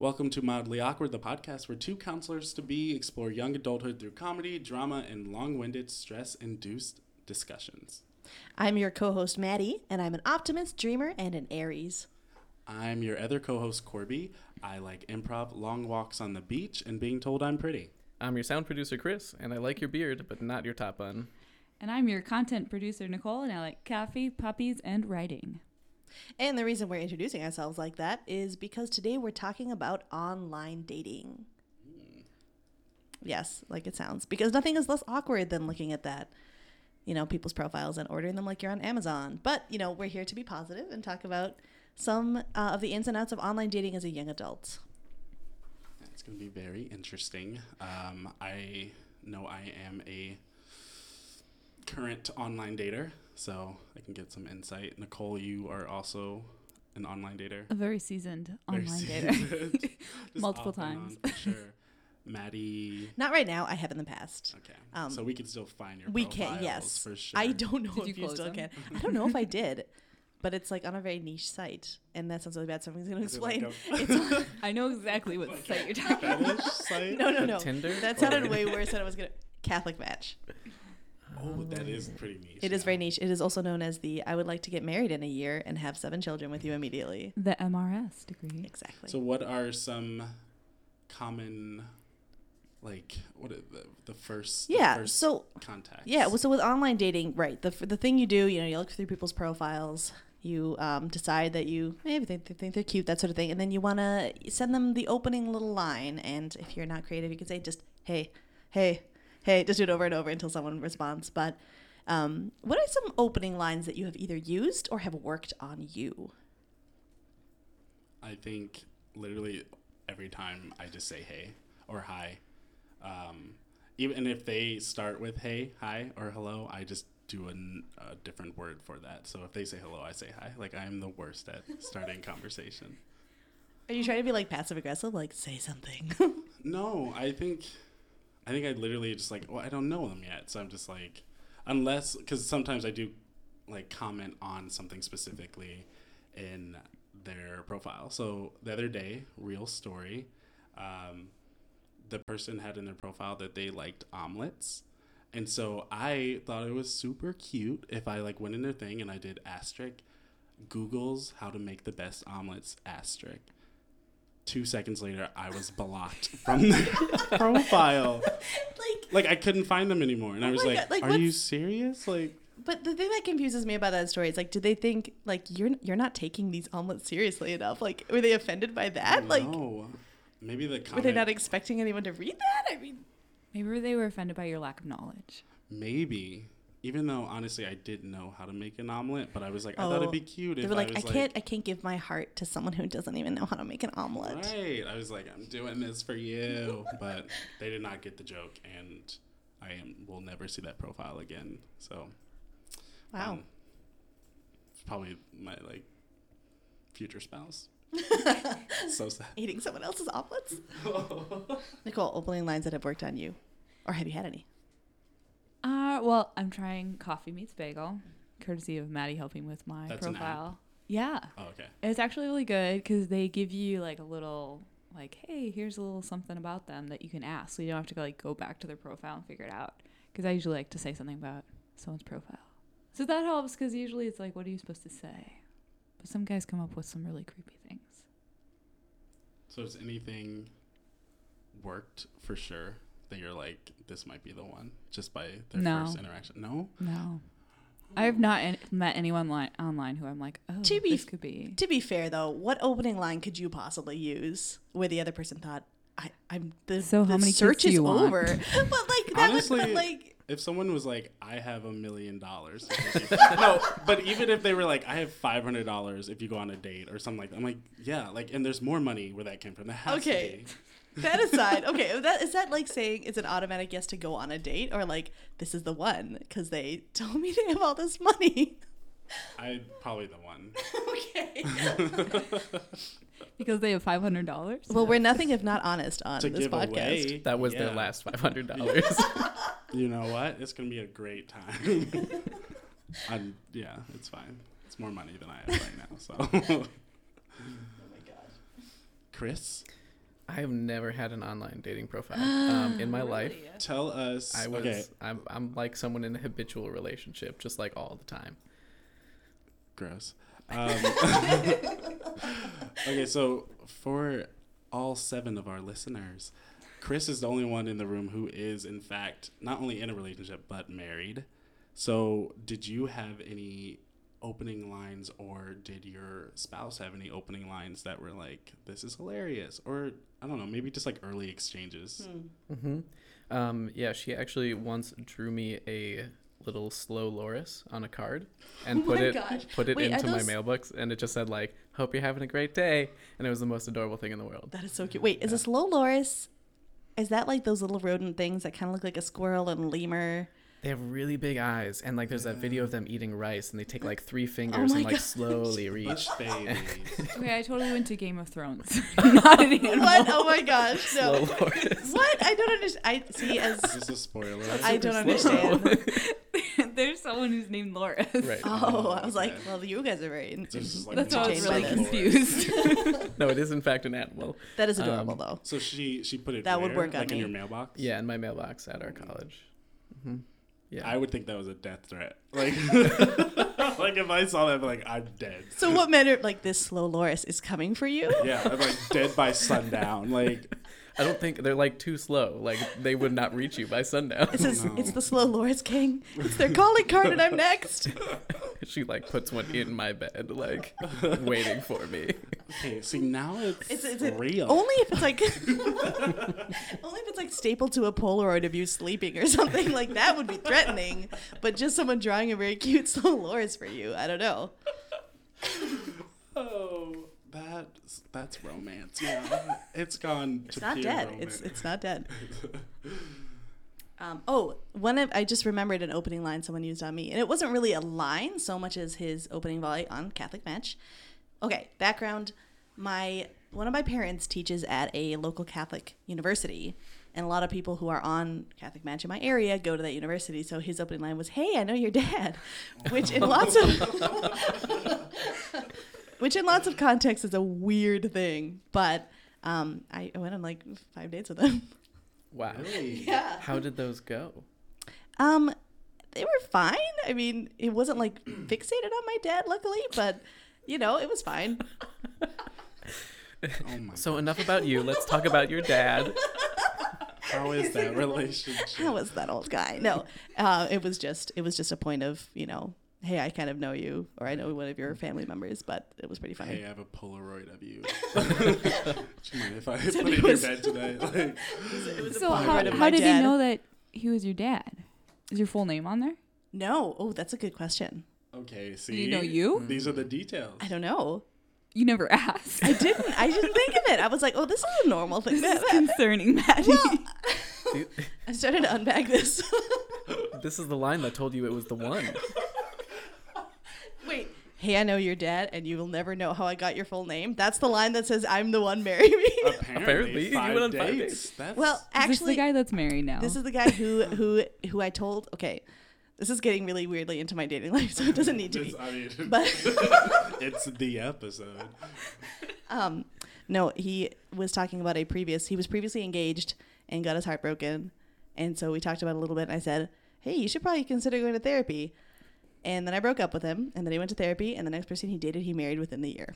Welcome to Mildly Awkward, the podcast where two counselors to be explore young adulthood through comedy, drama, and long winded, stress induced discussions. I'm your co host, Maddie, and I'm an optimist, dreamer, and an Aries. I'm your other co host, Corby. I like improv, long walks on the beach, and being told I'm pretty. I'm your sound producer, Chris, and I like your beard, but not your top bun. And I'm your content producer, Nicole, and I like coffee, puppies, and writing. And the reason we're introducing ourselves like that is because today we're talking about online dating. Yes, like it sounds. Because nothing is less awkward than looking at that, you know, people's profiles and ordering them like you're on Amazon. But, you know, we're here to be positive and talk about some uh, of the ins and outs of online dating as a young adult. It's going to be very interesting. Um, I know I am a current online dater, so I can get some insight. Nicole, you are also an online dater. A very seasoned Very online seasoned. dater. Multiple times. on, sure. Maddie. Not right now, I have in the past. Okay. Um, so we can still find your We can, yes. for sure. I don't know Did if you close still them? can. I don't know if I did, but it's like on a very niche site, and that sounds really bad. So I'm going to Is it like explain. it's on, I know exactly what Like site you're talking about. fetish site? no, no, no. Tinder? That sounded way worse than I was gonna. Catholic match. Oh, that is pretty niche. It is yeah. very niche. It is also known as the "I would like to get married in a year and have seven children with you immediately." The MRS degree. Exactly. So, what are some common, like, what are the, the first? the yeah. first So contacts. yeah. Well, so with online dating, right? The the thing you do, you know, you look through people's profiles. You um, decide that you maybe they, they think they're cute, that sort of thing, and then you want to send them the opening little line. And if you're not creative, you can say just "Hey, hey, hey," just do it over and over until someone responds. But um, what are some opening lines that you have either used or have worked on you? I think literally every time I just say hey or hi, um, even if they start with hey, hi, or hello, I just do an, a different word for that. So if they say hello, I say hi. Like I'm the worst at starting conversation. Are you trying to be like passive aggressive, like say something? No, I think, I think I literally just like, well, I don't know them yet, so I'm just like, unless because sometimes I do like comment on something specifically in their profile. So the other day, real story, um, the person had in their profile that they liked omelets. And so I thought it was super cute if I like went in their thing and I did asterisk Google's how to make the best omelets asterisk. Two seconds later, I was blocked from their profile. like, Like I couldn't find them anymore, and I Oh was like, God, like, "Are you serious?" Like, but the thing that confuses me about that story is like, do they think like you're you're not taking these omelets seriously enough? Like, were they offended by that? Like, no. maybe the comment, were they not expecting anyone to read that? I mean, Maybe they were offended by your lack of knowledge. maybe. Even though honestly, I didn't know how to make an omelet, but I was like, I thought it'd Oh, be cute they if were like, I I can't, I can't give my heart to someone who doesn't even know how to make an omelet. Right. I was like, I'm doing this for you, but they did not get the joke, and I am will never see that profile again. So, Wow. um, it's probably my like future spouse. so sad. Eating someone else's omelets. Nicole, opening lines that have worked on you, or have you had any? Uh, well, I'm trying Coffee Meets Bagel, courtesy of Maddie helping with my That's an app? profile. Yeah. Oh, okay. It's actually really good because they give you like a little, like, hey, here's a little something about them that you can ask. So you don't have to go, like go back to their profile and figure it out. Because I usually like to say something about someone's profile. So that helps because usually it's like, what are you supposed to say? But some guys come up with some really creepy things. So has anything worked for sure that you're like, this might be the one just by their No. first interaction? No. No. I have not an- met anyone li- online who I'm like, oh, To be this could be. To be fair, though, what opening line could you possibly use where the other person thought, I, I'm the, So the how many kids search do is you want?" over? but like that Honestly, would, but like, If someone was like, I have a million dollars. No, but even if they were like, I have five hundred dollars if you go on a date or something like that, I'm like, yeah, like, and there's more money where that came from. That has Okay. to be. that aside, okay, that is that like saying it's an automatic yes to go on a date, or like this is the one because they told me they have all this money. I probably the one. okay. Because they have $500? Well, we're nothing if not honest on to this give podcast. away. That was yeah. their last $500. You know what? It's gonna be a great time. I'm, yeah, it's fine. It's more money than I have right now. So, Oh my god. Chris, I have never had an online dating profile um, in my life. Tell us. I was okay. I'm I'm like someone in a habitual relationship, just like all the time. Gross. Um, okay, so for all seven of our listeners, Chris is the only one in the room who is, in fact, not only in a relationship but married. So, did you have any opening lines, or did your spouse have any opening lines that were like, "This is hilarious," or I don't know, maybe just like early exchanges? hmm Um, yeah, she actually once drew me a little slow Loris on a card and Oh put it gosh. put it Wait, are into my those- mailbox, and it just said like, "Hope you're having a great day," and it was the most adorable thing in the world. That is so cute. Wait, is this low loris? Is that like those little rodent things that kind of look like a squirrel and lemur? They have really big eyes, and like there's that video of them eating rice, and they take like three oh fingers Oh and like gosh. slowly reach. Bush babies. Okay, I totally went to Game of Thrones. Not an animal. What? Oh my gosh! No. Loris. What? I don't understand. I see as this is this a spoiler? I don't understand. There's someone who's named Loris. Right. Oh, I was okay. like, well, you guys are very. So it's just like That's why I was really entertained by this. confused. No, it is in fact an animal. That is adorable, Um, though. So she she put it That would where? work on like in me. your mailbox. Yeah, in my mailbox at our college. hmm Yeah. I would think that was a death threat. Like, like if I saw that, I'd be like, I'm dead. So what matter? Like this slow loris is coming for you. Yeah, I'm like dead by sundown. Like, I don't think they're like too slow. Like they would not reach you by sundown. It says No. it's the slow loris king. It's their calling card, and I'm next. she like puts one in my bed, like waiting for me. okay, see now it's, It's, it's real. only if it's like only if it's like stapled to a Polaroid of you sleeping or something like that would be threatening. But just someone drawing a very cute slow loris for you, I don't know. oh, that's that's romance. Yeah, it's gone. It's to not pure dead. romance. It's it's not dead. Um, oh, one of I just remembered an opening line someone used on me, and it wasn't really a line so much as his opening volley on Catholic Match. Okay, background: my one of my parents teaches at a local Catholic university, and a lot of people who are on Catholic Match in my area go to that university. So his opening line was, "Hey, I know your dad," which in lots of which in lots of contexts is a weird thing, but um, I I went on like five dates with him. Wow. Really? Yeah. How did those go? Um, they were fine. I mean, it wasn't like fixated on my dad, luckily, but you know, it was fine. Oh my. So enough about you. Let's talk about your dad. How is that relationship? How was that old guy? No, uh, it was just it was just a point of you know, hey, I kind of know you, or I know one of your family members, but it was pretty funny. Hey, I have a Polaroid of you. Do you mind if I put it it in your bed today? Like, It was a so how, how did dad. he know that he was your dad? Is your full name on there? No. Oh, that's a good question. okay, see. Did he know you? These are the details. I don't know. You never asked. I didn't. I didn't think of it. I was like, oh, this is a normal thing. this is concerning, Maddie. Well, I started to unpack this. This is the line that told you it was the one. Wait. Hey, I know your dad, and you will never know how I got your full name. That's the line that says, "I'm the one, marry me." Apparently, Apparently, you five went on dates. five dates. That's, well, Is this actually, the guy that's married now. This is the guy who who who I told. Okay, this is getting really weirdly into my dating life, so it doesn't need to be. I mean, But it's the episode. um, no, he was talking about a previous. He was previously engaged and got his heart broken, and so we talked about it a little bit. And I said, "Hey, you should probably consider going to therapy." And then I broke up with him, and then he went to therapy, and the next person he dated, he married within the year.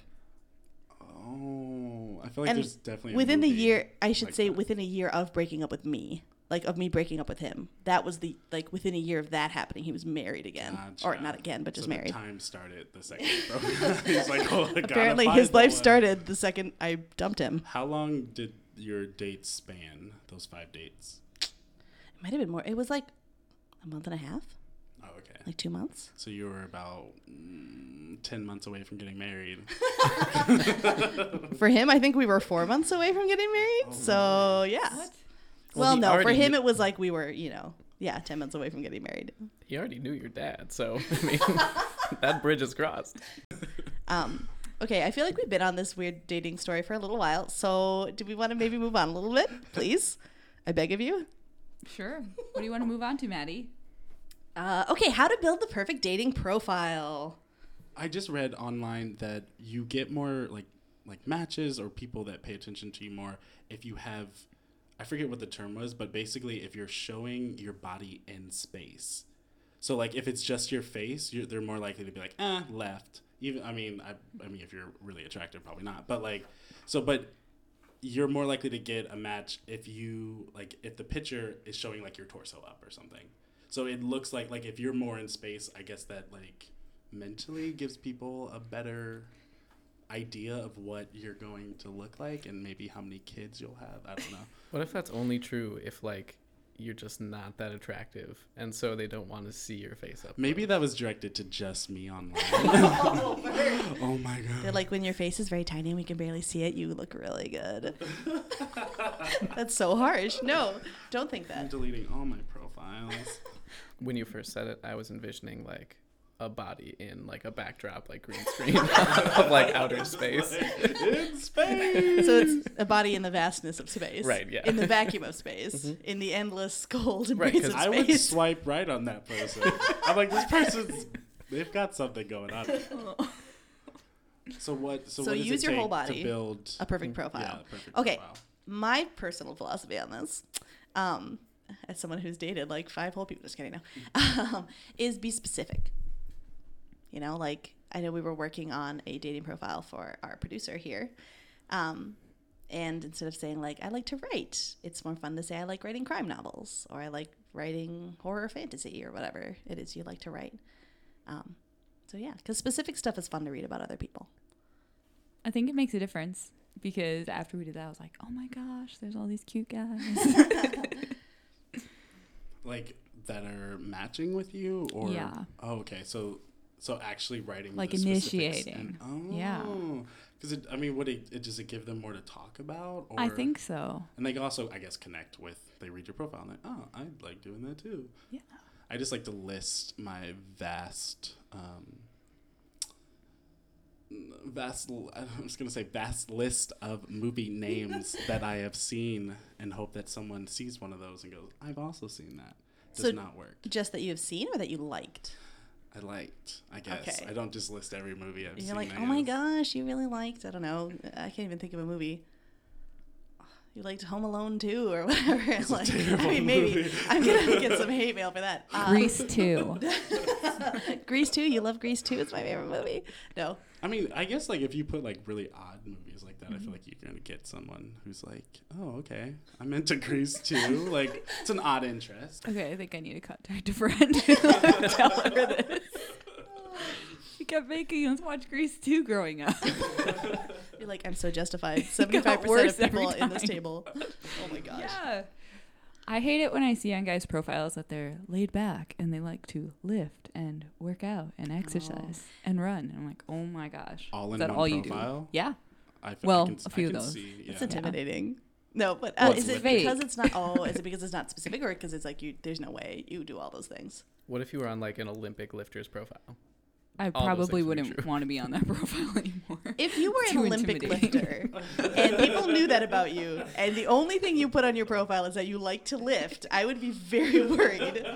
Oh, I feel like And there's definitely a within the year, I should like say, that. within a year of breaking up with me, like of me breaking up with him. That was the like within a year of that happening, he was married again, or not again, but just so married. The time started the second he broke. He's like, oh, Apparently, his life one. started the second I dumped him. How long did your dates span? Those five dates. It might have been more. It was like a month and a half, okay. like two months. So you were about mm, ten months away from getting married. For him, I think we were four months away from getting married. Oh, so yeah. Well, Well, no, for him knew- it was like we were, you know, yeah, ten months away from getting married. He already knew your dad, so I mean, that bridge is crossed. Um, okay, I feel like we've been on this weird dating story for a little while. So do we want to maybe move on a little bit, please? I beg of you. sure. What do you want to move on to, Maddie? Uh, okay, how to build the perfect dating profile. I just read online that you get more like like matches or people that pay attention to you more if you have I forget what the term was, but basically if you're showing your body in space. So like if it's just your face, they're more likely to be like, ah, left. Even I mean, I, I mean if you're really attractive, probably not. But like, so but you're more likely to get a match if you like if the picture is showing like your torso up or something. So it looks like like if you're more in space, I guess that like mentally gives people a better idea of what you're going to look like and maybe how many kids you'll have. I don't know. What if that's only true if like you're just not that attractive and so they don't want to see your face up? Maybe close? that was directed to just me online. oh my god. They're like, when your face is very tiny and we can barely see it, you look really good. That's so harsh. No, don't think I'm that. deleting all my profiles. When you first said it, I was envisioning like a body in like a backdrop, like green screen of like outer space. in space. So it's a body in the vastness of space. Right, yeah. In the vacuum of space. In the endless cold Right, embrace 'cause of I would swipe right on that person. I'm like, this person's they've got something going on. So what? So, So what does use it your whole body, to build a perfect profile. Yeah, a perfect Okay. profile. my personal philosophy on this, um, as someone who's dated like five whole people, just kidding, now, um, is be specific. You know, like I know we were working on a dating profile for our producer here. Um, and instead of saying like I like to write, it's more fun to say I like writing crime novels or I like writing horror fantasy or whatever it is you like to write. Um, so yeah, because specific stuff is fun to read about other people. I think it makes a difference because after we did that, I was like, oh my gosh, there's all these cute guys. Like that are matching with you, or Yeah. Oh, okay. So, so actually writing Like the initiating. and- oh, Yeah. Because I mean, would it, it does it give them more to talk about? Or, I think so. And they also, I guess, connect with. They read your profile and they, oh, I like doing that too. Yeah. I just like to list my vast, um, vast. l- I was gonna say vast list of movie names that I have seen, and hope that someone sees one of those and goes, "I've also seen that." Does So- not work. Just that you have seen or that you liked. I liked. I guess Okay. I don't just list every movie I've You're seen. like, oh my gosh, you really liked, I don't know, I can't even think of a movie. You liked Home Alone too, or whatever. It's a like, I mean, maybe movie. I'm gonna get some hate mail for that. Uh, Grease 2. Grease 2, you love Grease 2, it's my favorite movie. No, I mean, I guess like if you put like really odd movies like that, I Mm-hmm. feel like you're gonna get someone who's like, oh, okay, I'm into Grease too. like, it's an odd interest. Okay, I think I need to contact a friend. to Tell her this. She kept making us watch Grease 2 growing up. you're like, I'm so justified. 75% of people in this table. Oh my gosh. Yeah. I hate it when I see on guys' profiles that they're laid back and they like to lift and work out and exercise and run. And I'm like, oh my gosh. All Is in that one all you profile? do? Yeah. I, f- Well, I can, s- a few I of those. See, It's yeah. intimidating. No, but uh, it's is it fake. because it's not? Oh, is it because it's not specific, or because it's like you? There's no way you do all those things. What if you were on like an Olympic lifter's profile? I probably would be wouldn't want to be on that profile anymore. If you were an Too Olympic lifter and people knew that about you, and the only thing you put on your profile is that you like to lift, I would be very worried.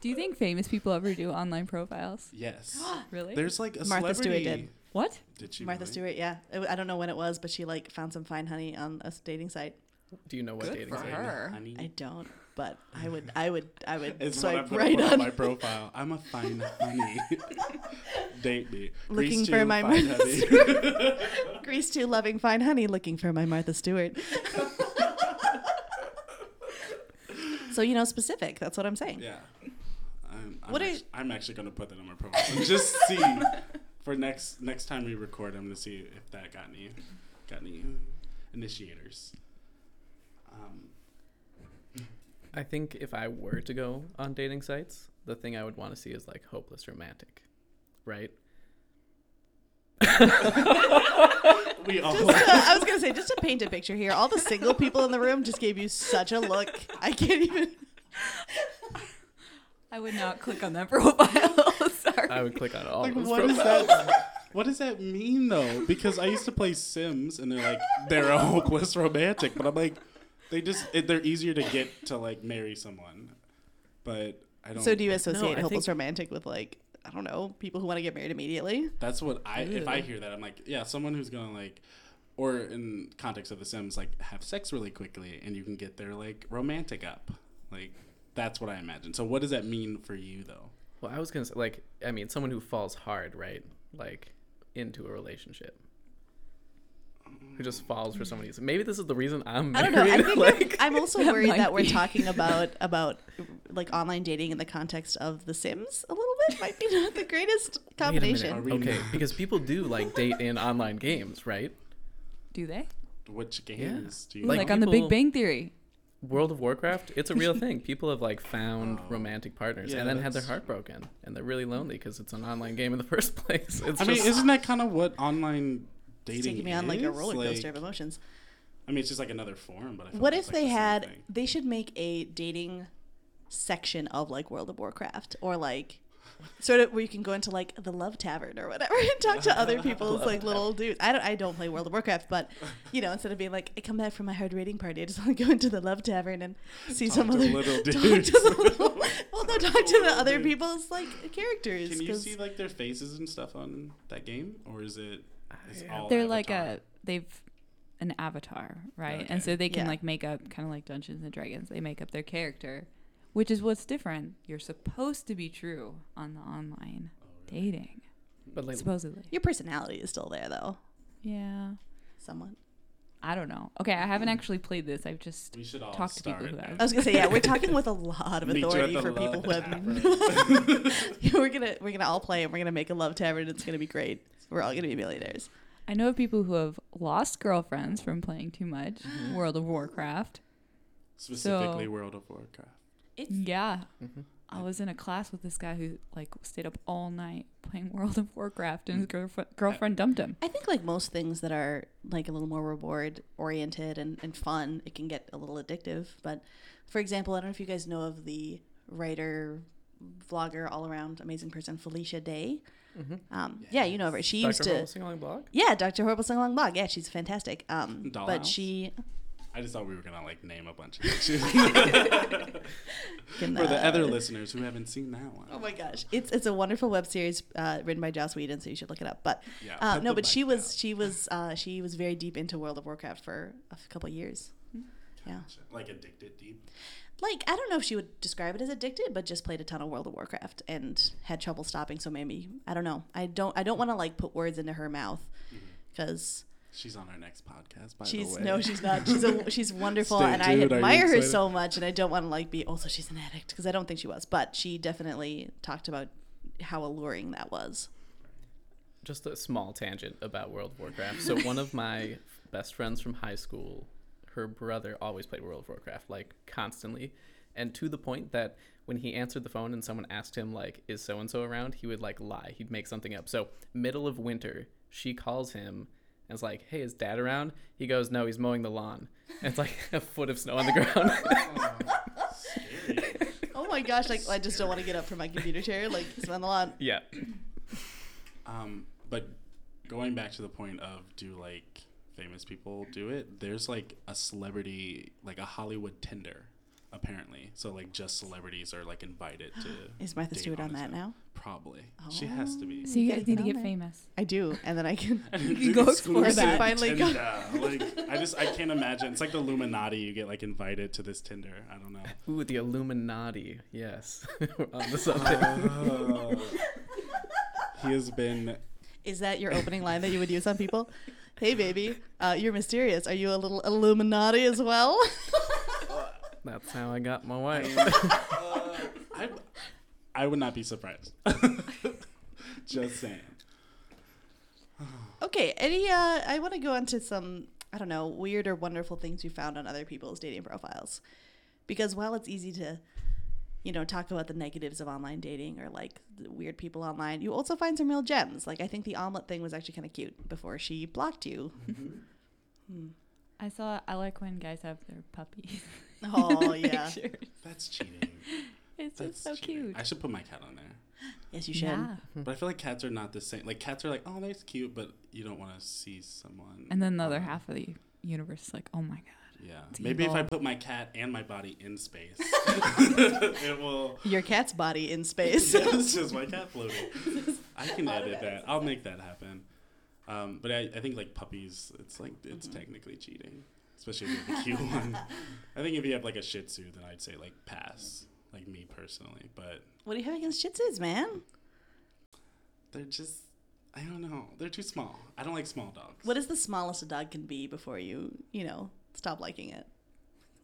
Do you think famous people ever do online profiles? Yes. Really? There's like a Martha Stewart did. what? Did she? Martha really? Stewart, yeah. I I don't know when it was, but she like found some fine honey on a dating site. Do you know what Good dating for site? her. Honey. I don't, but I would, I would, I would It's swipe right on. my profile. I'm a fine honey. Date me. Looking Grease for two, my Martha honey. Grease too loving fine honey, looking for my Martha Stewart. so you know, specific. That's what I'm saying. Yeah. I'm, I'm, What are- actu- I'm actually gonna put that on my profile and just see for next next time we record. I'm gonna see if that got any got any initiators. Um, I think if I were to go on dating sites, the thing I would want to see is like hopeless romantic, right? we all Just uh, to- I was gonna say, just to paint a picture here, all the single people in the room just gave you such a look. I can't even. I would not click on that profile. Sorry. I would click on all like those what is profiles. that? What does that mean though? Because I used to play Sims and they're like they're a hopeless romantic, but I'm like they just it, they're easier to get to like marry someone, but I don't. So do you associate I hopeless think- romantic with like I don't know people who want to get married immediately? That's what I if I hear that I'm like yeah someone who's gonna like or in context of The Sims, like have sex really quickly, and you can get their like romantic up. Like that's what I imagine. So what does that mean for you though? Well, I was gonna say, like, I mean, someone who falls hard, right? Like, into a relationship. Who just falls for somebody. Maybe this is the reason I'm I don't know. I think like, I'm, I'm also worried might that we're be. talking about about like online dating in the context of The Sims a little bit. Might be not the greatest Wait a combination. Okay, not- because people do like date in online games, right? Do they? Which games do you Like Like, on the Big Bang Theory. World of Warcraft, it's a real thing. People have like found Oh. romantic partners Yeah, and then had their heart broken, and they're really lonely because it's an online game in the first place. It's I mean, isn't that kind of what online dating It's taking me on like a roller coaster Like, of emotions. I mean, it's just like another form, but I feel What like if like, they the had? They should make a dating section of like World of Warcraft, or like sort of where you can go into like the love tavern or whatever and talk to other people's like little dudes. I don't. I don't play World of Warcraft, but you know, instead of being like, I come back from my hard raiding party, I just want to go into the love tavern and see Talk some other little dudes. talk to the little, well, no, talk to the other people's like characters. Can you see like their faces and stuff on that game, or is it? It's I- all They're like a they've an avatar, right? Okay. And so they can Yeah. like make up kind of like Dungeons and Dragons. They make up their character, which is what's different. You're supposed to be true on the online Oh, really? dating, but like, supposedly. your personality is still there though, Yeah. somewhat. I don't know. Okay, I haven't hmm. actually played this. I've just We should all talk to people who have. I was gonna say, yeah, we're talking with a lot of Meet you at authority for people who have. we're gonna we're gonna all play and we're gonna make a love tavern. It's gonna be great. We're all gonna be millionaires. I know of people who have lost girlfriends from playing too much World of Warcraft. Specifically, So- World of Warcraft. It's Yeah. Mhm. I was in a class with this guy who like stayed up all night playing World of Warcraft and his girlfriend girlfriend dumped him. I think like most things that are like a little more reward oriented and, and fun, it can get a little addictive. But for example, I don't know if you guys know of the writer, vlogger, all around amazing person Felicia Day. Mhm. Um, yeah, you know her. She used Dr. to. Horrible Sing Along blog. Yeah, Dr. Horrible Sing Along Blog. Yeah, she's fantastic. Um, but Dollhouse? she I just thought we were gonna like name a bunch of things can, for the other listeners who haven't seen that one. Oh my gosh, it's it's a wonderful web series uh, written by Joss Whedon, so you should look it up. But Yeah, uh, no, but she mic was down. she was uh, she was very deep into World of Warcraft for a couple years. Yeah, like addicted deep. Like I don't know if she would describe it as addicted, but just played a ton of World of Warcraft and had trouble stopping. So maybe I don't know. I don't I don't want to like put words into her mouth mm-hmm. because She's on our next podcast. By she's the way. no, she's not. She's a she's wonderful, Stay and I tuned. Are you admire her so much. And I don't want to like be oh, also she's an addict because I don't think she was, but she definitely talked about how alluring that was. Just a small tangent about World of Warcraft. So one of my best friends from high school, her brother always played World of Warcraft, like constantly, and to the point that when he answered the phone and someone asked him like, "Is so and so around?" he would like lie. He'd make something up. So middle of winter, she calls him and is like, "Hey, is Dad around?" He goes, "No, he's mowing the lawn." And it's like a foot of snow on the ground. Scary. Oh my gosh! Like I just don't want to get up from my computer chair. Like he's on the lawn. yeah. Um, but going back to the point of do like famous people do it? There's like a celebrity, like a Hollywood Tinder, apparently. So like just celebrities are like invited to. Is Martha date Stewart on this that app. now? Probably. She oh. has to be. So you guys need to get there. famous. I do, and then I can. You go explore that. Finally go- Like I just I can't imagine. It's like the Illuminati. You get like invited to this Tinder. I don't know. Ooh, the Illuminati. Yes. On the oh. subject. Oh. he has been. Is that your opening line that you would use on people? Hey, baby, uh, you're mysterious. Are you a little Illuminati as well? That's how I got my wife. I, I would not be surprised. Just saying. okay. Any? Uh, I want to go into some. I don't know, weird or wonderful things you found on other people's dating profiles, because while it's easy to, you know, talk about the negatives of online dating or like the weird people online, you also find some real gems. Like I think the omelet thing was actually kind of cute before she blocked you. Hmm. I saw. I like when guys have their puppies. Oh yeah. Pictures. That's cheating. It's That's just so cheating. cute. I should put my cat on there. Yes, you should. Yeah. But I feel like cats are not the same. Like cats are like, oh, that's cute, but you don't want to see someone. And then the other half of the universe is like, oh my god. Yeah. It's Maybe if I put my cat and my body in space, it will. Your cat's body in space. Yeah, it's just my cat floating. I can edit that. I'll make that happen. Um, but I, I think like puppies, it's like it's technically cheating, especially if you have a cute one. I think if you have like a Shih Tzu, then I'd say like pass, like me personally. But What do you have against Shih Tzus, man? they're just, I don't know, they're too small. I don't like small dogs. What is the smallest a dog can be before you, you know, stop liking it?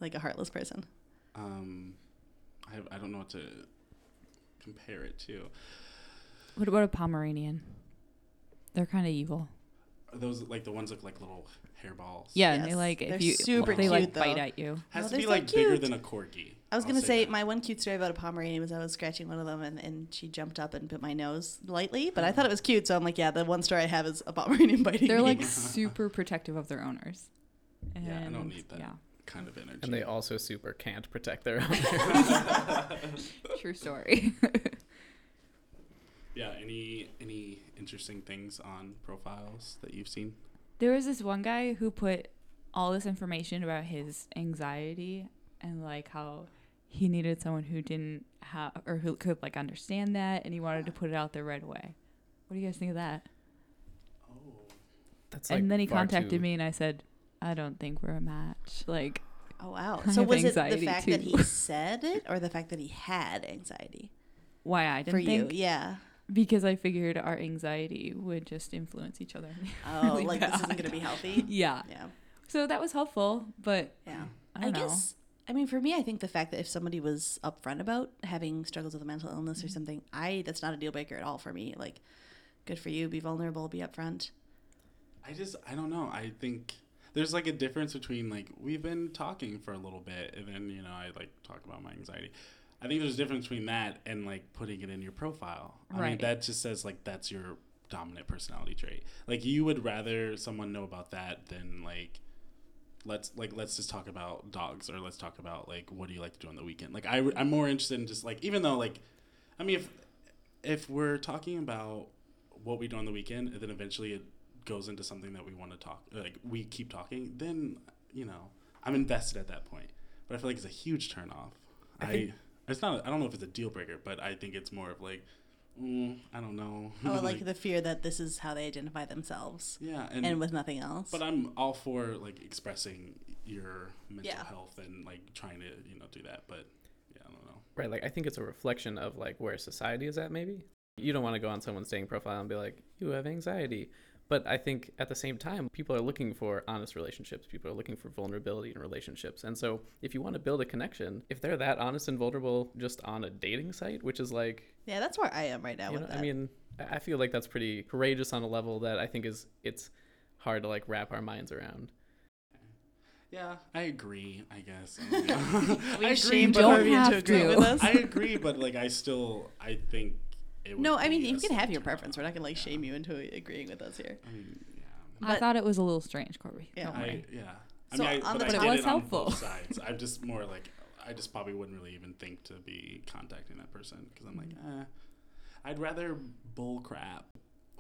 Like a heartless person. Um, I have, I don't know what to compare it to. What about a Pomeranian? They're kind of evil. Are those like the ones look like little hairballs? Yeah, and they Yes, like they're if you super they like cute, bite at you. Has No, to be so like bigger than a corgi. I was I'll gonna say that. my one cute story about a Pomeranian was I was scratching one of them and, and she jumped up and bit my nose lightly, but I thought it was cute, so I'm like, yeah, the one story I have is a Pomeranian biting They're me. like super protective of their owners. And Yeah, I don't need that. Yeah, kind of energy. And they also super can't protect their own. true story. Yeah. Any any interesting things on profiles that you've seen? there was this one guy who put all this information about his anxiety and like how he needed someone who didn't have or who could like understand that and he wanted to put it out there right away. What do you guys think of that? Oh. That's and then he contacted too- me and I said, I don't think we're a match. Like Oh wow! So have was it the anxiety, fact that he said it, or the fact that he had anxiety why I didn't for you? think Yeah. because I figured our anxiety would just influence each other. Oh, really like this isn't going to be healthy. yeah. Yeah. So that was helpful, but Yeah. I don't know. guess. I mean, for me, I think the fact that if somebody was upfront about having struggles with a mental illness Mm-hmm. or something, I that's not a deal breaker at all for me. Like, good for you. Be vulnerable. Be upfront. I just I don't know. I think there's like a difference between like we've been talking for a little bit and then you know I like talk about my anxiety. I think there's a difference between that and like putting it in your profile. I mean Right. that just says like that's your dominant personality trait. Like you would rather someone know about that than like let's like let's just talk about dogs or let's talk about like what do you like to do on the weekend. Like I I'm more interested in just like even though like I mean if if we're talking about what we do on the weekend and then eventually it goes into something that we want to talk like we keep talking then you know i'm invested at that point but i feel like it's a huge turn off I i, it's not i don't know if it's a deal breaker but i think it's more of like mm, i don't know Oh, like the fear that this is how they identify themselves, yeah and, and, with nothing else. but i'm all for like expressing your mental Yeah. health and like trying to you know do that but yeah i don't know Right, like I think it's a reflection of like where society is at maybe. You don't want to go on someone's dating profile and be like, "You have anxiety." But I think at the same time, people are looking for honest relationships. People are looking for vulnerability in relationships. And so, if you want to build a connection, if they're that honest and vulnerable just on a dating site, which is like, yeah, that's where I am right now with know, that. I mean, I I feel like that's pretty courageous on a level that I think is it's hard to like wrap our minds around. yeah i agree i guess I don't know. we I agree, shamed but- Don't Harvey into have agreeing to. with us. I agree, but like I still I think it would no, I mean you can have your preference. We're not gonna like Yeah. shame you into agreeing with us here. I mean, yeah. I But- thought it was a little strange, Corby. Yeah. Don't I, worry. yeah. I So mean, I, on but, the I But it get was it on helpful. both sides. I'm just more like I just probably wouldn't really even think to be contacting that person because I'm like, eh, I'd rather bull crap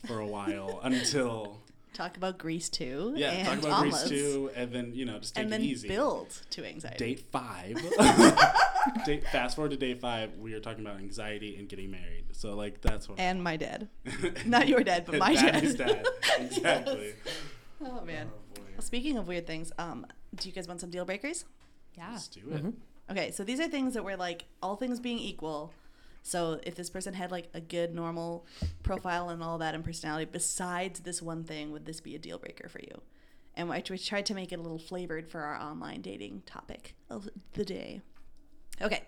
for a while until Talk about Grease too. yeah, and talk about Almas, Grease too, and then you know just take and then it easy. build to anxiety. Date five. date, fast forward to day five. We are talking about anxiety and getting married. So like that's what. And my dad. Not your dad, but my Daddy's dad. dad. Exactly. Oh man. Oh. Well, speaking of weird things, um, do you guys want some deal breakers? Yeah. Let's do it. Mhm. Okay, so these are things that were like all things being equal. So if this person had like a good normal profile and all that and personality, besides this one thing, would this be a deal breaker for you? And we tried to make it a little flavored for our online dating topic of the day. Okay.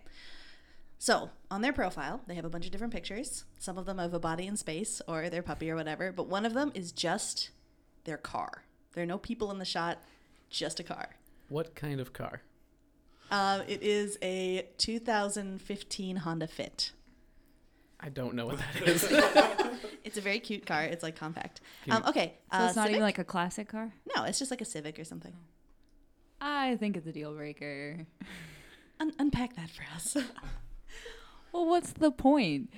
So on their profile, they have a bunch of different pictures. Some of them of a body in space or their puppy or whatever, but one of them is just their car. There are no people in the shot, just a car. What kind of car? Uh, it is a 2015 Honda Fit. I don't know what that is. It's a very cute car. It's like compact. Um, okay. So uh, it's not even like a classic car. no, it's just like a Civic or something. I think it's a deal breaker. Un- unpack that for us. Well, what's the point?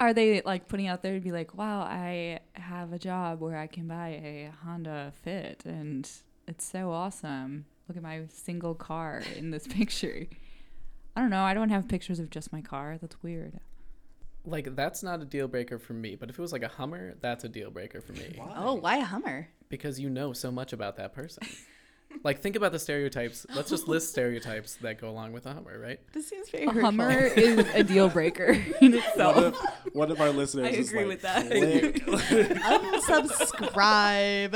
Are they like putting out there to be like, wow, I have a job where I can buy a Honda Fit and it's so awesome. Look at my single car in this picture. I don't know. I don't have pictures of just my car. That's weird. Like that's not a deal breaker for me, but if it was like a Hummer, that's a deal breaker for me Why? Oh, why a Hummer? because you know so much about that person. like think about the stereotypes. Let's just list stereotypes that go along with a Hummer, right? This seems very A hurtful. Hummer is a deal breaker in One of, one of our listeners I is agree like, with that. "Click." Unsubscribe.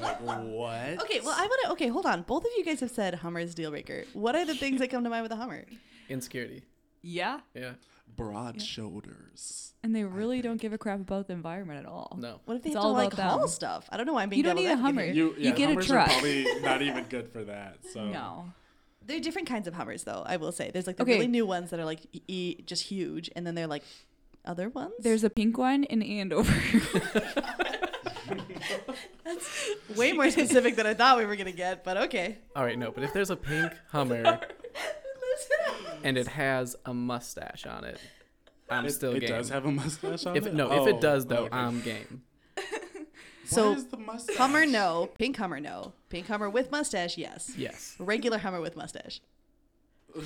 Like, what? okay, well, I want to. Okay, hold on. Both of you guys have said Hummer is deal breaker. What are the things that come to mind with a Hummer? Insecurity. Yeah, Yeah. Broad shoulders. and they really don't give a crap about the environment at all. No. What if they It's have to all like about haul stuff? I don't know why I'm being You don't devil's need a advocate Hummer. here. You, yeah, get a Hummers truck. are probably not even good for that. So No. There are different kinds of Hummers, though. I will say there's like the Okay. really new ones that are like e- e- just huge, and then they're like other ones. There's a pink one in Andover. That's way more specific than I thought we were gonna get, but okay. All right, no, but if there's a pink Hummer and it has a mustache on it, I'm it, still game. it game. does have a mustache on if it. no, Oh, if it oh, does though, okay. I'm game. So, the? Hummer, no. Pink Hummer, no. Pink Hummer with mustache, yes. Yes, Regular Hummer with mustache.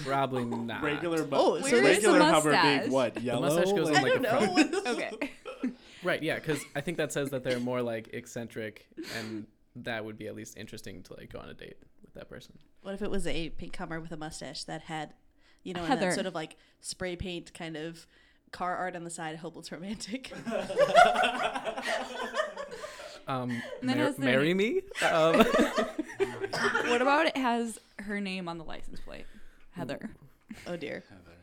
probably not. Regular, mu- Oh, so where is the regular Hummer mustache? being what? Yellow. mustache goes on, I like, don't the know. front. okay. Right, yeah, because I think that says that they're more like eccentric, and that would be at least interesting to like go on a date with that person. What if it was a pink Hummer with a mustache that had, you know, and Heather. that sort of like spray paint kind of car art on the side? I hope it's romantic. Um, And then mar- has their marry me. Um, What about it has her name on the license plate? Heather. oh dear. Heather.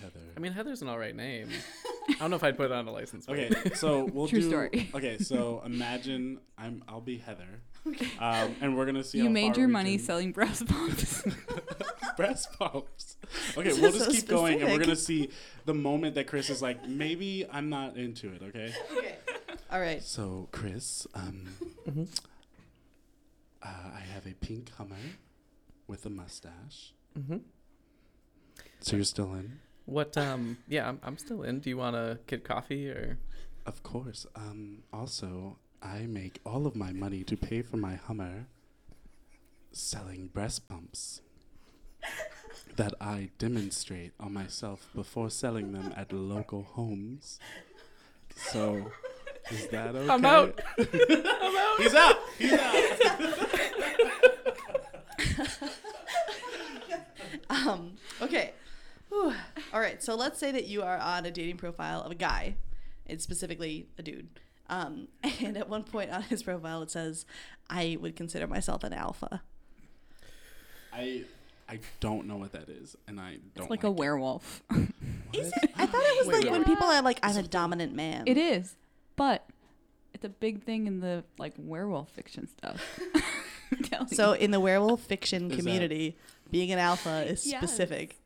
Heather. I mean, Heather's an alright name. I don't know if I'd put it on a license. plate. Okay, so we'll True do. story. Okay, so imagine I'm I'll be Heather, um, and we're gonna see. You how made far your we money can- selling breast pumps. breast pumps. Okay, we'll just so keep going, and we're gonna see the moment that Chris is like, maybe I'm not into it. Okay. Okay. All right. So Chris, um, Mhm. uh, I have a pink Hummer with a mustache. hmm So you're still in? What? Um. Yeah, I'm, I'm still in. Do you want a kid coffee or? Of course. Um, also, I make all of my money to pay for my Hummer selling breast pumps that I demonstrate on myself before selling them at local homes. So, is that okay? I'm out. He's out. He's out. Um, okay. Whew. All right. So let's say that you are on a dating profile of a guy, It's specifically a dude. Um, and at one point on his profile, it says, "I would consider myself an alpha." I I don't know what that is, and I don't It's like like a werewolf. Is it? I thought it was Wait, like wait, when people are like, "I'm a dominant man." It is, but it's a big thing in the like werewolf fiction stuff. So in the werewolf fiction Is that- community, being an alpha is Yes. specific.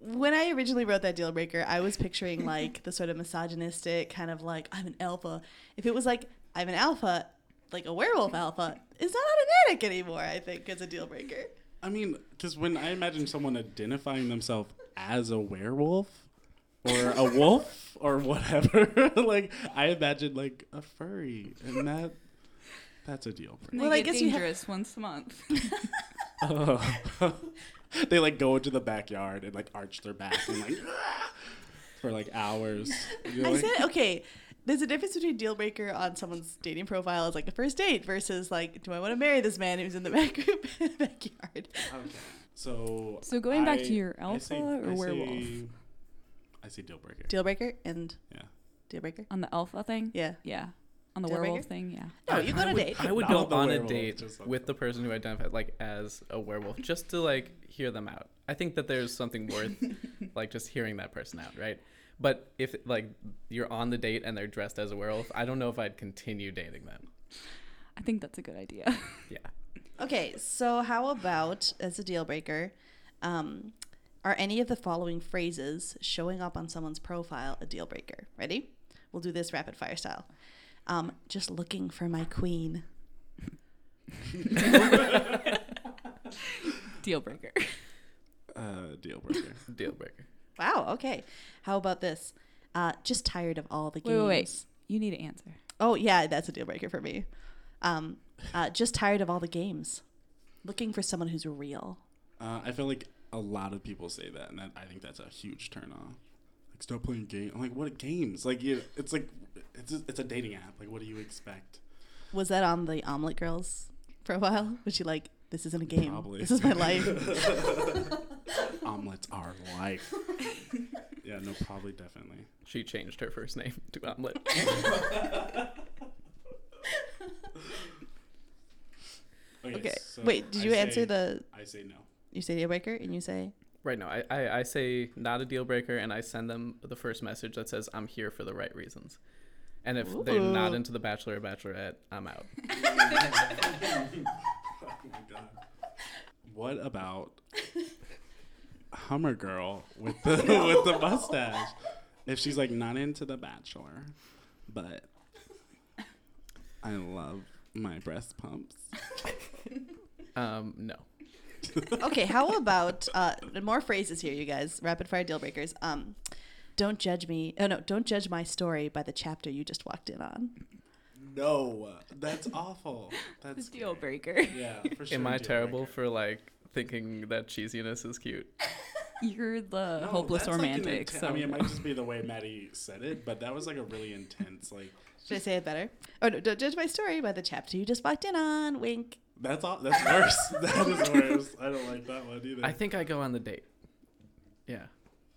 When I originally wrote that deal breaker, I was picturing like the sort of misogynistic kind of like I'm an alpha. If it was like I'm an alpha, like a werewolf alpha, it's not automatic anymore. I think as a deal breaker. I mean, because when I imagine someone identifying themselves as a werewolf or a wolf or whatever, like I imagine like a furry, and that that's a deal And breaker. Well, they I get guess you have- dangerous once a month. Oh. they like go into the backyard and like arch their back and like for like hours. You're I like, said okay. There's a difference between deal breaker on someone's dating profile as like a first date versus like, do I want to marry this man who's in the back backyard? okay. So So going back to your alpha say- or I werewolf? say- I say deal breaker. Deal breaker and Yeah. deal breaker. On the alpha thing? Yeah. Yeah. On the Deal werewolf breaker? thing? Yeah. No, you go I on a date. I would go the on a date like- with the person who identified like as a werewolf, just to like hear them out. I think that there's something worth like just hearing that person out, right? But if like you're on the date and they're dressed as a werewolf, I don't know if I'd continue dating them. I think that's a good idea. Yeah. Okay, so how about as a deal breaker, um, are any of the following phrases showing up on someone's profile a deal breaker? Ready? We'll do this rapid fire style. Um, just looking for my queen. Deal breaker. Uh, deal breaker. Deal breaker. Wow. Okay. How about this? Uh, just tired of all the Wait, games. wait, wait. You need to answer. Oh yeah, that's a deal breaker for me. Um, uh, just tired of all the games. Looking for someone who's real. Uh, I feel like a lot of people say that, and that, I think that's a huge turn off. like stop playing games. I'm like, what games? Like, you, it's like it's a, it's a dating app. Like, what do you expect? Was that on the Omelet Girls profile? Was she like, this isn't a game. Probably. This is my life. Omelets are life. yeah, no, probably, definitely. She changed her first name to Omelet. okay. so Wait, did I you answer say- the? I say no. You say deal breaker, and you say right now, I, I, I say not a deal breaker, and I send them the first message that says I'm here for the right reasons. And if they're not into the Bachelor or Bachelorette, I'm out. oh my god. What about Hummer Girl with the with the mustache? If she's like not into the Bachelor, but I love my breast pumps. Um, no. okay. How about uh, more phrases here, you guys? Rapid fire deal breakers. Um, don't judge me. Oh no, don't judge my story by the chapter you just walked in on. No, that's awful. That's Deal scary. breaker. Yeah, for sure. Am I terrible breaker. for like thinking that cheesiness is cute? You're the No, hopeless that's like romantic. inten- so I mean, it might just be the way Maddie said it, but that was like a really intense. Like Should I say it better? Oh no, don't judge my story by the chapter you just walked in on. Wink. that's all. That's worse. that is worse. I don't like that one either. I think I go on the date. Yeah.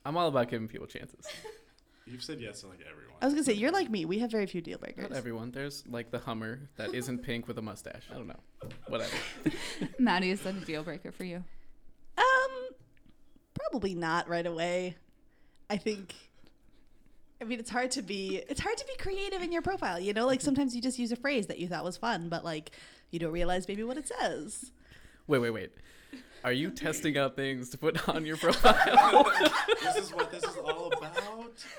I'm all about giving people chances. You've said yes to like everyone. I was gonna say you're like me. We have very few deal breakers. Not everyone. There's like the Hummer that isn't pink with a mustache. I don't know. Whatever. Maddie, is that a deal breaker for you? Um, probably not right away. I think. I mean, it's hard to be it's hard to be creative in your profile. You know, like sometimes you just use a phrase that you thought was fun, but like you don't realize maybe what it says. Wait, wait, wait. Are you testing out things to put on your profile? this is what this is all about.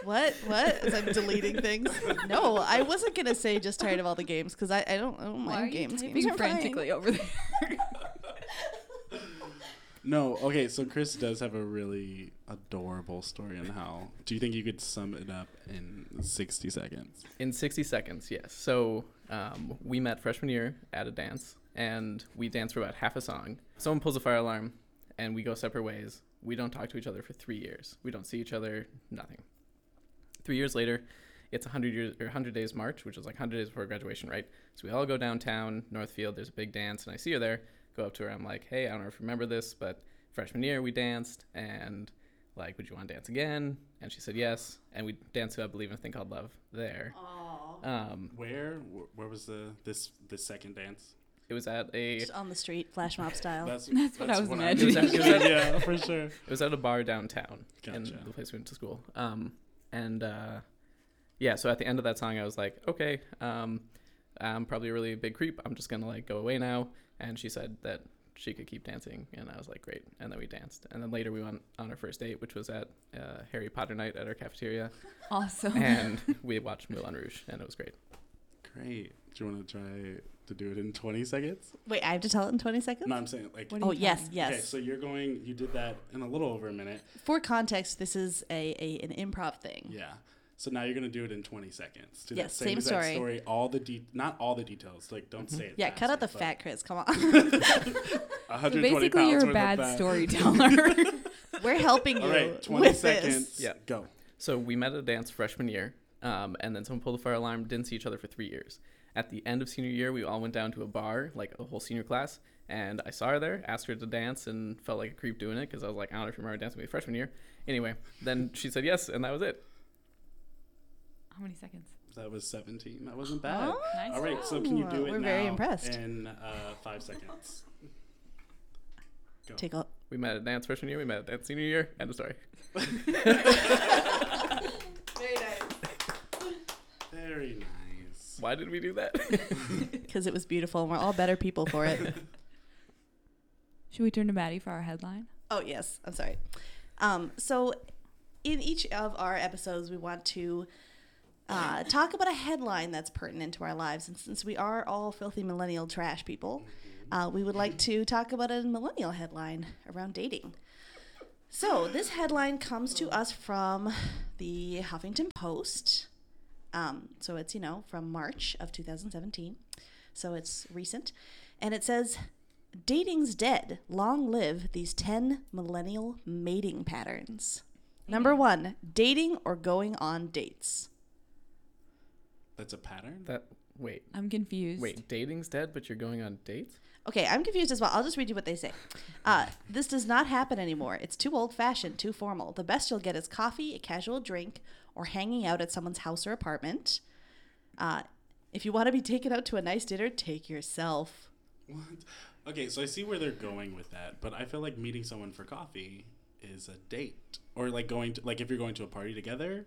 What? What? As I'm deleting things. No, I wasn't gonna say just tired of all the games because I, I don't I don't Why mind are you games. typing Games are fine. frantically over there? No, okay. So Chris does have a really adorable story on how. Do you think you could sum it up in sixty seconds? In 60 seconds, yes. So um, we met freshman year at a dance, and we dance for about half a song. Someone pulls a fire alarm, and we go separate ways. We don't talk to each other for three years. We don't see each other, nothing. Three years later, it's 100 years or 100 days March, which is like 100 days before graduation, right? So we all go downtown, Northfield. There's a big dance, and I see her there. Go up to her. I'm like, hey, I don't know if you remember this, but freshman year we danced, and like, would you want to dance again? And she said yes, and we danced to I believe in a thing called love there. Um, Where? Where was the this this second dance? It was at a Just on the street, flash mob style. That's That's what I was It was imagining. at, it was at- yeah, for sure. it was at a bar downtown in Gotcha. the place we went to school. Um, and uh, yeah, so at the end of that song, I was like, okay, um, I'm probably a really big creep. I'm just gonna like go away now. And she said that she could keep dancing, and I was like, great. And then we danced, and then later we went on our first date, which was at uh, Harry Potter night at our cafeteria, awesome. and we watched Moulin Rouge, and it was great. Great. Do you want to try to do it in twenty seconds? Wait, I have to tell it in 20 seconds. No, I'm saying like. What Oh yes, telling? yes. Okay, so you're going. You did that in a little over a minute. For context, this is a, a an improv thing. Yeah. So now you're gonna do it in 20 seconds. Do Yes, that same exact story. story. All the de- not all the details. Like don't say it. Yeah, cut out the fat Chris. Come on. but So basically, you're a bad storyteller. We're helping you. All right, 20 with seconds. This. Yeah. Go. So we met at a dance freshman year, um, and then someone pulled the fire alarm. Didn't see each other for three years. At the end of senior year, we all went down to a bar, like a whole senior class, and I saw her there, asked her to dance, and felt like a creep doing it because I was like, I don't know if you remember dancing with me freshman year. Anyway, then she said yes, and that was it. How many seconds? That was 17. That wasn't bad. Oh, Nice. All right, so can you do it We're now very impressed. in uh, five seconds? Go. Take a. We met at dance freshman year, we met at dance senior year, end of story. Very nice. Very nice. Why did we do that? Because it was beautiful, and we're all better people for it. Should we turn to Maddie for our headline? Oh yes, I'm sorry. Um, so, in each of our episodes, we want to uh, talk about a headline that's pertinent to our lives, and since we are all filthy millennial trash people, uh, we would like to talk about a millennial headline around dating. So, this headline comes to us from the Huffington Post. Um, so it's you know from March of 2017, so it's recent, and it says Dating's dead. Long live these 10 millennial mating patterns. Number one, dating or going on dates. That's a pattern. That wait, I'm confused. wait, dating's dead, but you're going on dates? Okay, I'm confused as well. I'll just read you what they say. Uh, this does not happen anymore. It's too old fashioned, too formal. The best you'll get is coffee, a casual drink, or hanging out at someone's house or apartment. Uh, if you want to be taken out to a nice dinner, take yourself. What? Okay, so I see where they're going with that, but I feel like meeting someone for coffee is a date, or like going to like if you're going to a party together,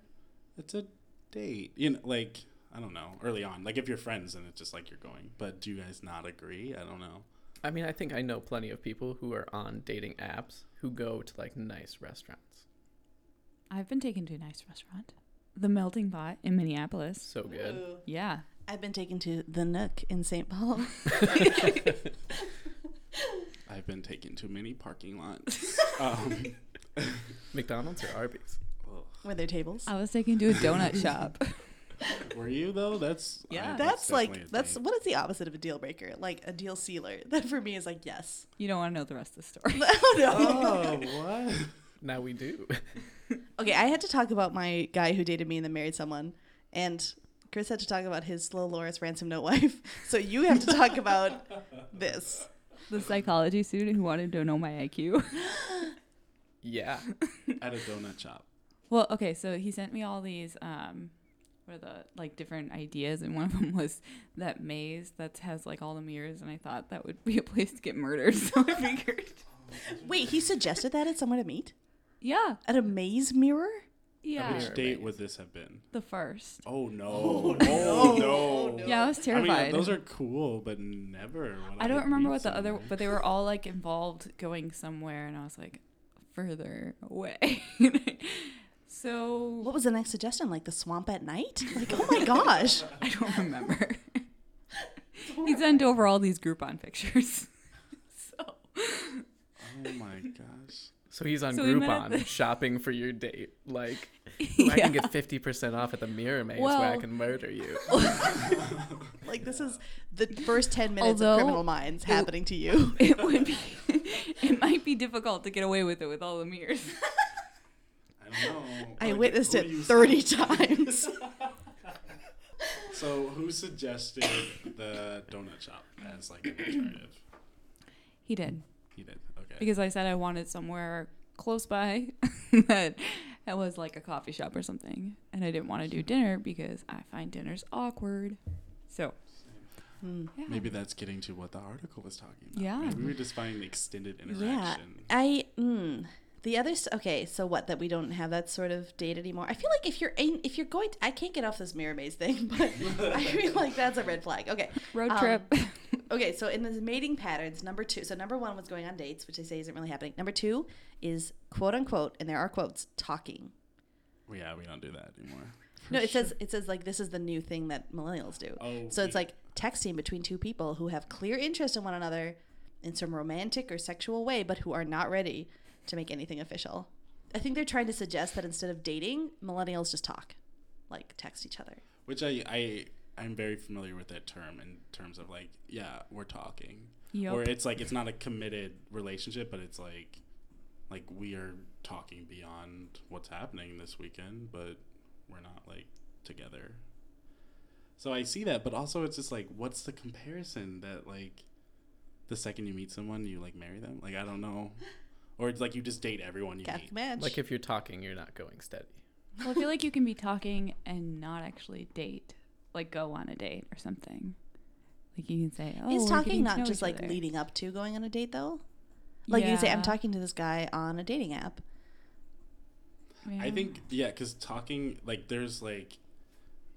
it's a date. You know, like I don't know. Early on, like if you're friends and it's just like you're going. But do you guys not agree? I don't know. I mean, I think I know plenty of people who are on dating apps who go to like nice restaurants. I've been taken to a nice restaurant, the Melting Pot in Minneapolis. So good. Yeah. I've been taken to the Nook in St. Paul. I've been taken to many parking lots. um, McDonald's or Arby's? ugh. Were there tables? I was taken to a donut shop. were you though? That's Yeah. I- that's like that's date. what is the opposite of a deal breaker? Like a deal sealer. That for me is like yes. You don't want to know the rest of the story. oh no. Oh what? Now we do. Okay, I had to talk about my guy who dated me and then married someone, and Chris had to talk about his slow Loris ransom note wife. So you have to talk about this. the psychology student who wanted to know my IQ. yeah. At a donut shop. Well, okay, so he sent me all these um what are the like different ideas and one of them was that maze that has like all the mirrors and I thought that would be a place to get murdered. So I figured Wait, he suggested that as somewhere to meet Yeah. at a maze mirror. Yeah. Which date would this have been? The first. Oh no! Oh, Oh, no. no! Oh, yeah, I was I terrified. mean, those are cool, but never. I don't would remember meet what the other but they were all like involved going somewhere and I was like further away. so What was the next suggestion? Like the swamp at night? Like oh my gosh. I don't remember. he sent over all these Groupon pictures. so Oh my gosh! So he's on So we met at Groupon the- shopping for your date. Like, "Ooh, I can get 50% off at the Mirror Maze where I can murder you. Like this is the first ten minutes Although of Criminal Minds happening to you. it would be it might be difficult to get away with it with all the mirrors. I don't know. I Like, witnessed it thirty say? times. So who suggested the donut shop as like an alternative? He did. He did. Okay. Because I said I wanted somewhere close by that that was like a coffee shop or something. And I didn't want to do dinner because I find dinners awkward. So Hmm. yeah. Maybe that's getting to what the article was talking about. Yeah. Maybe we're just finding extended interaction. Yeah, interaction. I mm, the other okay. So what? That we don't have that sort of date anymore. I feel like if you're in, if you're going, to, I can't get off this mirror maze thing, but I feel like that's a red flag. Okay, road Um, trip. okay. So in the mating patterns, number two. So number one was going on dates, which they say isn't really happening. Number two is quote unquote, and there are quotes, talking. Well, yeah, we don't do that anymore. No, it says it says like this is the new thing that millennials do. Oh, So it's we- like texting between two people who have clear interest in one another in some romantic or sexual way, but who are not ready to make anything official. I think they're trying to suggest that instead of dating, millennials just talk, like text each other. which I I I'm very familiar with that term in terms of like yeah we're talking Yup. or it's like it's not a committed relationship but it's like like we are talking beyond what's happening this weekend but we're not like together so I see that but also it's just like what's the comparison that like the second you meet someone you like marry them like I don't know or it's like you just date everyone you Catholic meet match. Like, if you're talking, you're not going steady. well, I feel like you can be talking and not actually date, like go on a date or something. Like you can say, "Oh, is talking not just like other." leading up to going on a date though? Like you say, I'm talking to this guy on a dating app. I think yeah, because talking like there's like,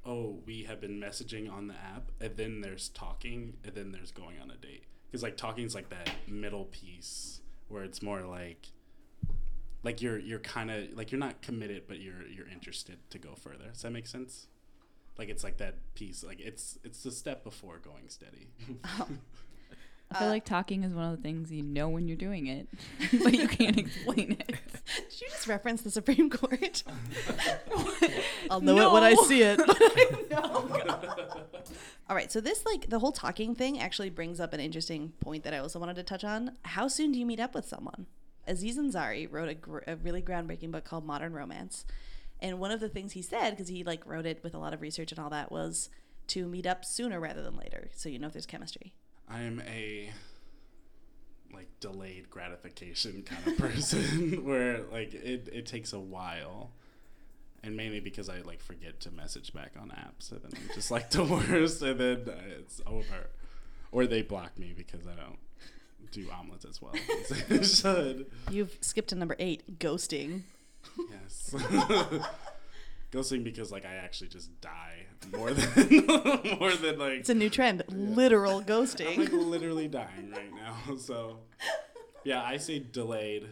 oh, we have been messaging on the app, and then there's talking, and then there's going on a date. Because like talking is like that middle piece where it's more like, like you're you're kind of like you're not committed, but you're you're interested to go further. Does that make sense? Like it's like that piece. Like it's it's the step before going steady. I feel Uh, like talking is one of the things you know when you're doing it, but you can't explain it. Did you just reference the Supreme Court? I'll know it when I see it. But I. All right, so this like the whole talking thing actually brings up an interesting point that I also wanted to touch on. How soon do you meet up with someone? Aziz Ansari wrote a, gr- a really groundbreaking book called Modern Romance, and one of the things he said, because he like wrote it with a lot of research and all that, was to meet up sooner rather than later, so you know if there's chemistry. I am a like delayed gratification kind of person where like it, it takes a while. And mainly because I like forget to message back on apps and then I'm just like the worst and then it's over. Or they block me because I don't do omelets as well as I should. You've skipped to number eight, ghosting. Yes. Ghosting because like I actually just die more than more than like It's a new trend, literal I'm ghosting. like literally dying right now. So, yeah, I say delayed.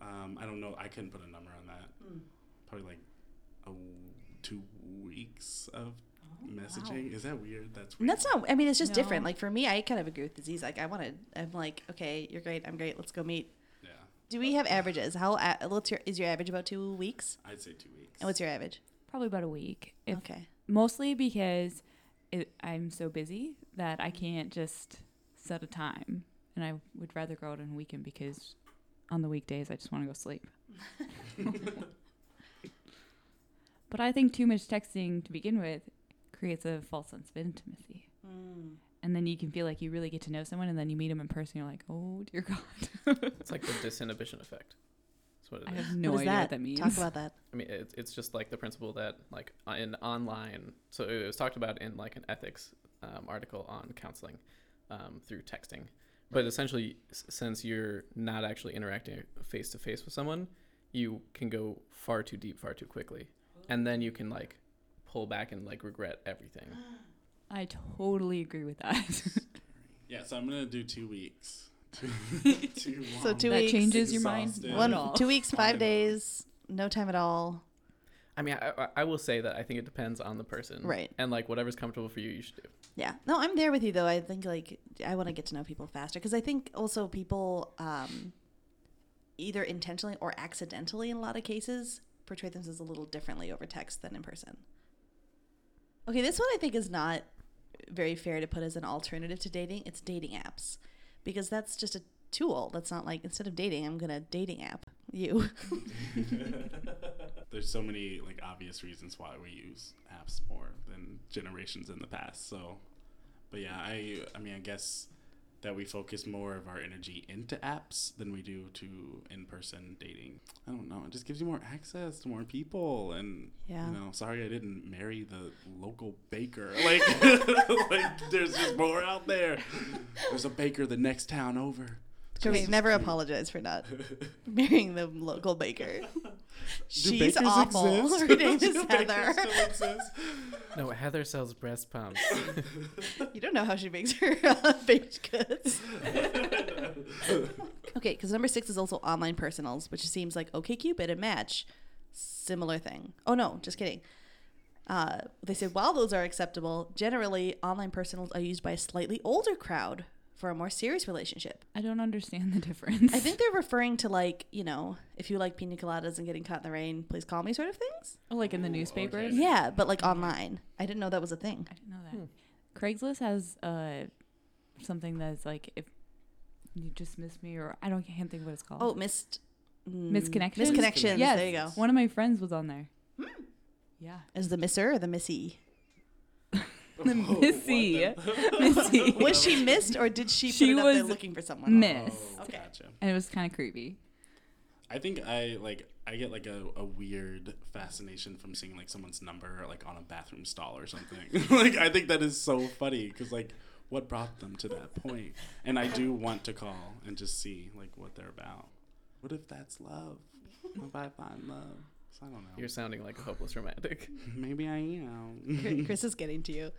Um, I don't know. I couldn't put a number on that. Probably like a w- two weeks of messaging. Is that weird? That's weird. that's not. I mean, it's just different. Like for me, I kind of agree with Aziz. Like I wanted. I'm like, okay, you're great. I'm great. Let's go meet. Yeah. Do we have averages? How a- what's your is your average about two weeks? I'd say two weeks. And what's your average? Probably about a week. If, okay. Mostly because it, I'm so busy that I can't just set a time. And I would rather go out on a weekend because on the weekdays I just want to go sleep. but I think too much texting to begin with creates a false sense of intimacy. Mm. And then you can feel like you really get to know someone, and then you meet them in person. You're like, oh dear God, It's like the disinhibition effect. That's what it I is. have no what is idea that? what that means. Talk about that. I mean, it's, it's just like the principle that like uh, in online. So it was talked about in like an ethics um, article on counseling um, through texting. But essentially, since you're not actually interacting face to face with someone, you can go far too deep, far too quickly, and then you can like pull back and like regret everything. I totally agree with that. Yeah, so I'm gonna do two weeks. Two, two So two that weeks. changes your mind. One, at two weeks, five days, no time at all. I mean, I, I- I will say that I think it depends on the person, Right. And like whatever's comfortable for you, you should do. Yeah. No, I'm there with you though. I think like I want to get to know people faster because I think also people um, either intentionally or accidentally in a lot of cases portray themselves a little differently over text than in person. Okay, this one I think is not very fair to put as an alternative to dating. It's dating apps because that's just a tool. That's not like instead of dating, I'm gonna dating app you. There's so many like obvious reasons why we use apps more than generations in the past. So, but yeah, I I mean I guess that we focus more of our energy into apps than we do to in-person dating. I don't know. It just gives you more access to more people, and Yeah. you know, sorry I didn't marry the local baker. Like, like there's just more out there. There's a baker the next town over. Just- never apologize for not marrying the local baker. Do She's awful. exist? Her name is Heather. No, Heather sells breast pumps. You don't know how she makes her uh, baked goods. okay, because number six is also online personals, which seems like okay, OkCupid and Match, similar thing. Oh no, just kidding. Uh, they said while those are acceptable, generally online personals are used by a slightly older crowd for a more serious relationship. I don't understand the difference. I think they're referring to like you know if you like pina coladas and getting caught in the rain, please call me sort of things. Oh, like in the newspapers. okay. Yeah, but like online. I didn't know that was a thing. I didn't know that. Craigslist has uh something that's like if you just miss me or I don't can't think what it's called. Oh, missed. mm, Misconnections? Misconnections. Yes. There you go. One of my friends was on there. Yeah. Is the misser or the missy? Oh, the Oh, Missy. Missy. Was she missed or did she put She it up there was looking for someone? Miss. Oh, Okay. Gotcha. And it was kind of creepy. I think I like I get like a, a weird fascination from seeing like someone's number like on a bathroom stall or something. like I think that is so funny because like what brought them to that point? And I do want to call and just see like what they're about. What if that's love? What if I find love? So I don't know. You're sounding like a hopeless romantic. Maybe I am. Chris is getting to you.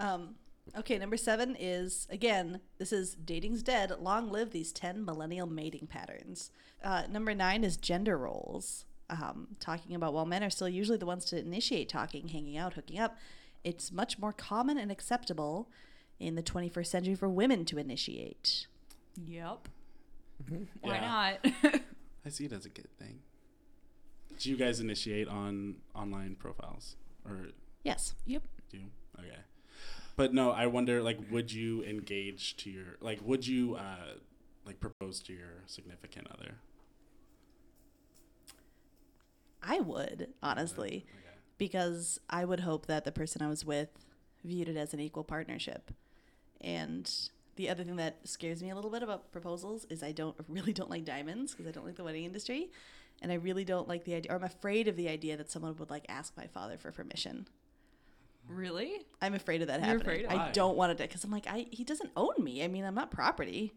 Um, okay, number seven is again, this is dating's dead. Long live these 10 millennial mating patterns. Uh, number nine is gender roles. Um, talking about while men are still usually the ones to initiate talking, hanging out, hooking up, it's much more common and acceptable in the 21st century for women to initiate. Yep. Yeah. Why not? I see it as a good thing. Do you guys initiate on online profiles or Yes. yep. do you? Okay. But no, I wonder like would you engage to your like would you uh like propose to your significant other I would, honestly, Okay. because I would hope that the person I was with viewed it as an equal partnership. And the other thing that scares me a little bit about proposals is I don't really don't like diamonds because I don't like the wedding industry, and I really don't like the idea, or I'm afraid of the idea that someone would like ask my father for permission. Really? I'm afraid of that You're happening. afraid of I don't want it because I'm like, I he doesn't own me. I mean, I'm not property.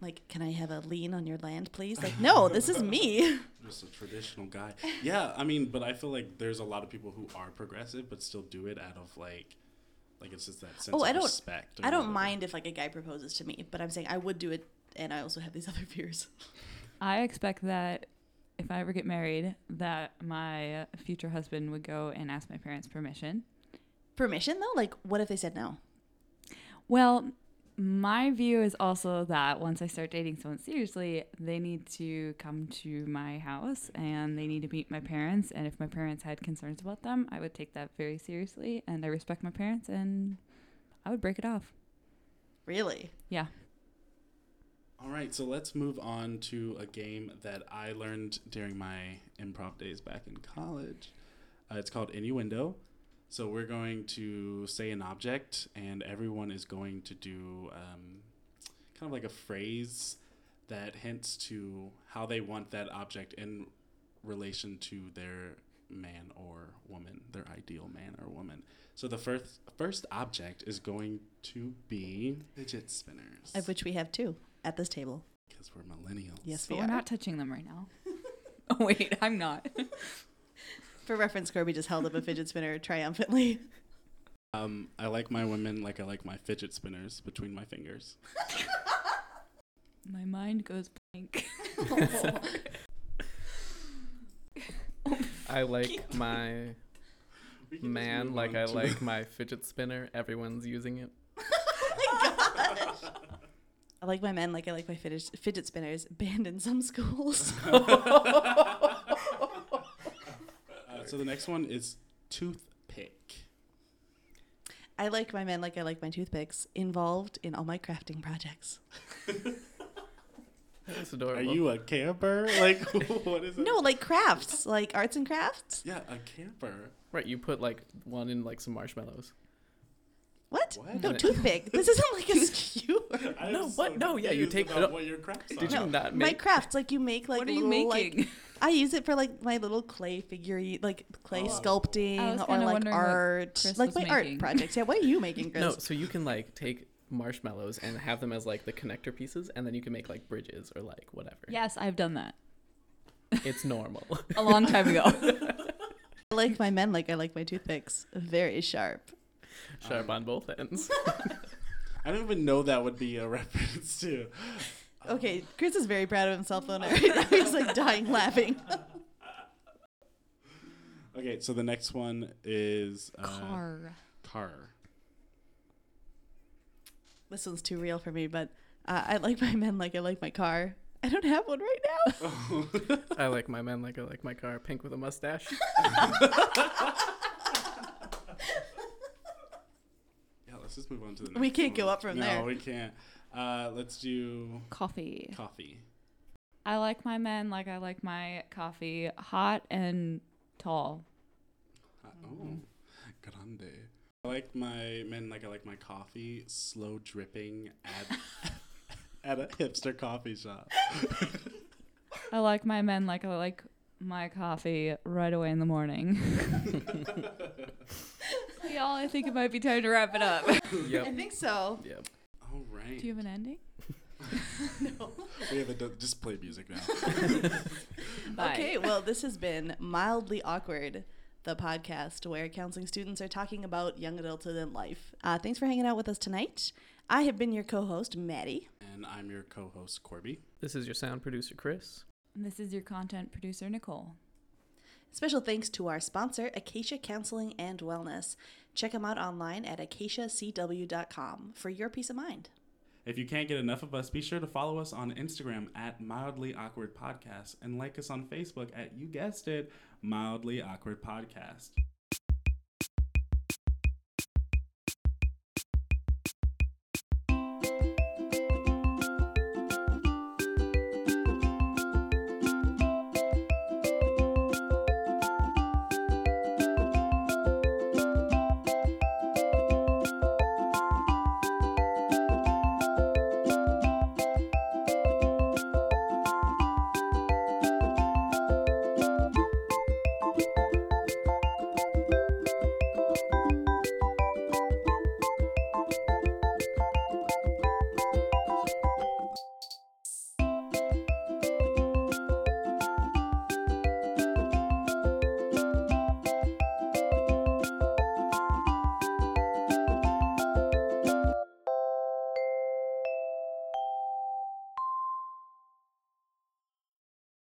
Like, can I have a lien on your land, please? Like, no, this is me. Just a traditional guy. Yeah, I mean, but I feel like there's a lot of people who are progressive but still do it out of like, like it's just that sense Oh, of I don't- respect. I don't whatever. mind if like a guy proposes to me, but I'm saying I would do it, and I also have these other fears. I expect that if I ever get married, that my future husband would go and ask my parents' permission. Permission though, like, what if they said no? Well, my view is also that once I start dating someone seriously, they need to come to my house and they need to meet my parents. And if my parents had concerns about them, I would take that very seriously. And I respect my parents and I would break it off. Really? Yeah. All right, so let's move on to a game that I learned during my improv days back in college. Uh, it's called Innuendo. So we're going to say an object, and everyone is going to do um, kind of like a phrase that hints to how they want that object in relation to their man or woman, their ideal man or woman. So the first first object is going to be fidget spinners. Of which we have two at this table. Because we're millennials. Yes, But are. we're not touching them right now. oh, wait, I'm not. For reference, Corby just held up a fidget spinner triumphantly. Um, I like my women like I like my fidget spinners between my fingers. my mind goes blank. I like my We can just man like I like my fidget spinner. Everyone's using it. I like my men like I like my fidget, fidget spinners banned in some schools. Uh, so the next one is toothpick. I like my men like I like my toothpicks involved in all my crafting projects. That's adorable. Are you a camper? Like what is it? No, like crafts, like arts and crafts. Yeah, a camper. right? You put like one in like some marshmallows. What? What? No, toothpick. This isn't like a skewer. I'm No, so what? No, yeah, you confused take- about no. what your crafts are. Did you not make My make? crafts, like you make like what are you little, like- making? I use it for like my little clay figure, like clay Oh. sculpting I was or kinda like wondering what art, Chris like was my art making. projects. Yeah, what are you making, Chris? No, so you can like take marshmallows and have them as like the connector pieces, and then you can make like bridges or like whatever. yes, I've done that It's normal. a long time ago. I like my men like I like my toothpicks. Very sharp. Sharp on both ends. I don't even know that would be a reference to. Okay, Chris is very proud of himself though. Right. He's like dying laughing. Okay, so the next one is uh, Car. Car. This one's too real for me, but uh, I like my men like I like my car. I don't have one right now. I like my men like I like my car, pink with a mustache. Yeah, let's just move on to the next We can't one. go up from no, there. No, we can't. Uh, let's do Coffee. coffee. I like my men like I like my coffee hot and tall. Uh, oh, grande. I like my men like I like my coffee slow dripping at at a hipster coffee shop. I like my men like I like my coffee right away in the morning. Y'all, I think it might be time to wrap it up. I think so. Yep. All right. Do you have an ending? No. we have a d- just play music now. Bye. Okay, well, this has been Mildly Awkward, the podcast where counseling students are talking about young adulthood and life. Uh, thanks for hanging out with us tonight. I have been your co host, Maddie. and I'm your co-host Corby. This is your sound producer, Chris. And this is your content producer, Nicole. Special thanks to our sponsor, Acacia Counseling and Wellness. Check them out online at acaciacw.com for your peace of mind. If you can't get enough of us, be sure to follow us on Instagram at Mildly Awkward Podcast and like us on Facebook at, you guessed it, Mildly Awkward Podcast.